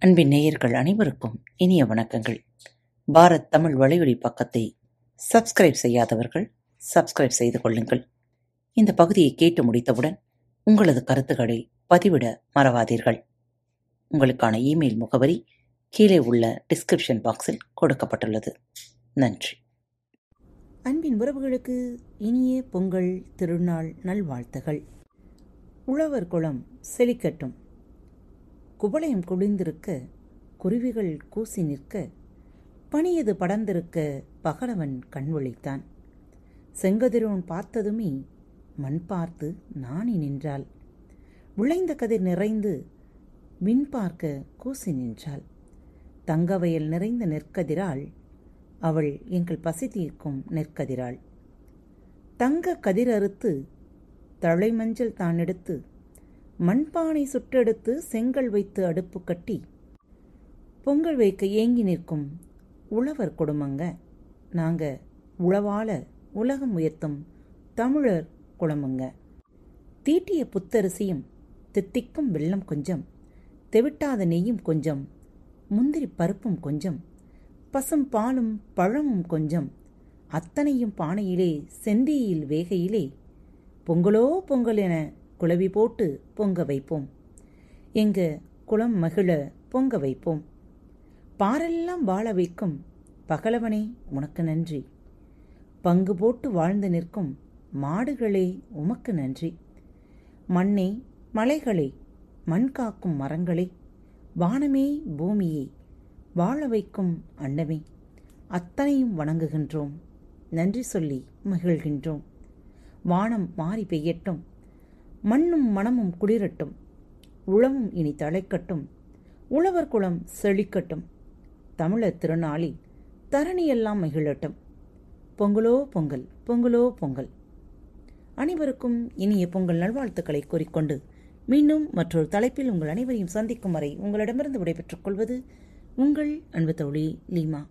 அன்பின் நேயர்கள் அனைவருக்கும் இனிய வணக்கங்கள். பாரத் தமிழ் வலையொலி பக்கத்தை சப்ஸ்கிரைப் செய்யாதவர்கள் சப்ஸ்கிரைப் செய்து கொள்ளுங்கள். இந்த பகுதியை கேட்டு முடித்தவுடன் உங்களது கருத்துக்களை பதிவிட மறவாதீர்கள். உங்களுக்கான இமெயில் முகவரி கீழே உள்ள டிஸ்கிரிப்ஷன் பாக்ஸில் கொடுக்கப்பட்டுள்ளது. நன்றி. அன்பின் உறவுகளுக்கு இனிய பொங்கல் திருநாள் நல்வாழ்த்துகள். உழவர் குளம் செழிக்கட்டும் குவளையம் குளிர்ந்திருக்க குருவிகள் கூசி நிற்க பணியது படர்ந்திருக்க பகலவன் கண் விழித்தான். செங்கதிரோன் பார்த்ததுமே மண் பார்த்து நாணி நின்றாள். விளைந்த கதிர் நிறைந்து மின் பார்க்க கூசி நின்றாள். தங்கவயல் நிறைந்த நெற்கதிராள் அவள் எங்கள் பசி தீர்க்கும் நெற்கதிராள். தங்க கதிர் அறுத்து தழைமஞ்சள் தான் எடுத்து மண்பானை சுட்டெடுத்து செங்கல் வைத்து அடுப்பு கட்டி பொங்கல் வைக்க ஏங்கி நிற்கும் உழவர் குடும்பங்க நாங்க உழவால உலகம் உயர்த்தும் தமிழர் குளமுங்க. தீட்டிய புத்தரிசியும் தித்திக்கும் வெள்ளம் கொஞ்சம் தெவிட்டாத நெய்யும் கொஞ்சம் முந்திரி பருப்பும் கொஞ்சம் பசும் பாலும் பழமும் கொஞ்சம் அத்தனையும் பானையிலே செந்தியில் வேகையிலே பொங்கலோ பொங்கல் என குளவி போட்டு பொங்க வைப்போம். எங்க குளம் மகிழ பொங்க வைப்போம். பாரெல்லாம் வாழ வைக்கும் பகலவனே உனக்கு நன்றி. பங்கு போட்டு வாழ்ந்து நிற்கும் மாடுகளே உமக்கு நன்றி. மண்ணே மலைகளே மண் காக்கும் மரங்களே வானமே பூமியே வாழ வைக்கும் அன்னமே அத்தனையும் வணங்குகின்றோம். நன்றி சொல்லி மகிழ்கின்றோம். வானம் மாறி பெய்யட்டும். மண்ணும் மனமும் குளிரட்டும். உளமும் இனி தழைக்கட்டும் உழவர் குளம் செழிக்கட்டும். தமிழர் திருநாளில் தரணியெல்லாம் மகிழட்டும். பொங்கலோ பொங்கல் பொங்கலோ பொங்கல். அனைவருக்கும் இனிய பொங்கல் நல்வாழ்த்துக்களை கூறிக்கொண்டு மீண்டும் மற்றொரு தலைப்பில் உங்கள் அனைவரையும் சந்திக்கும் வரை உங்களிடமிருந்து விடைபெற்றுக் கொள்வது உங்கள் அன்பு தோழி லீமா.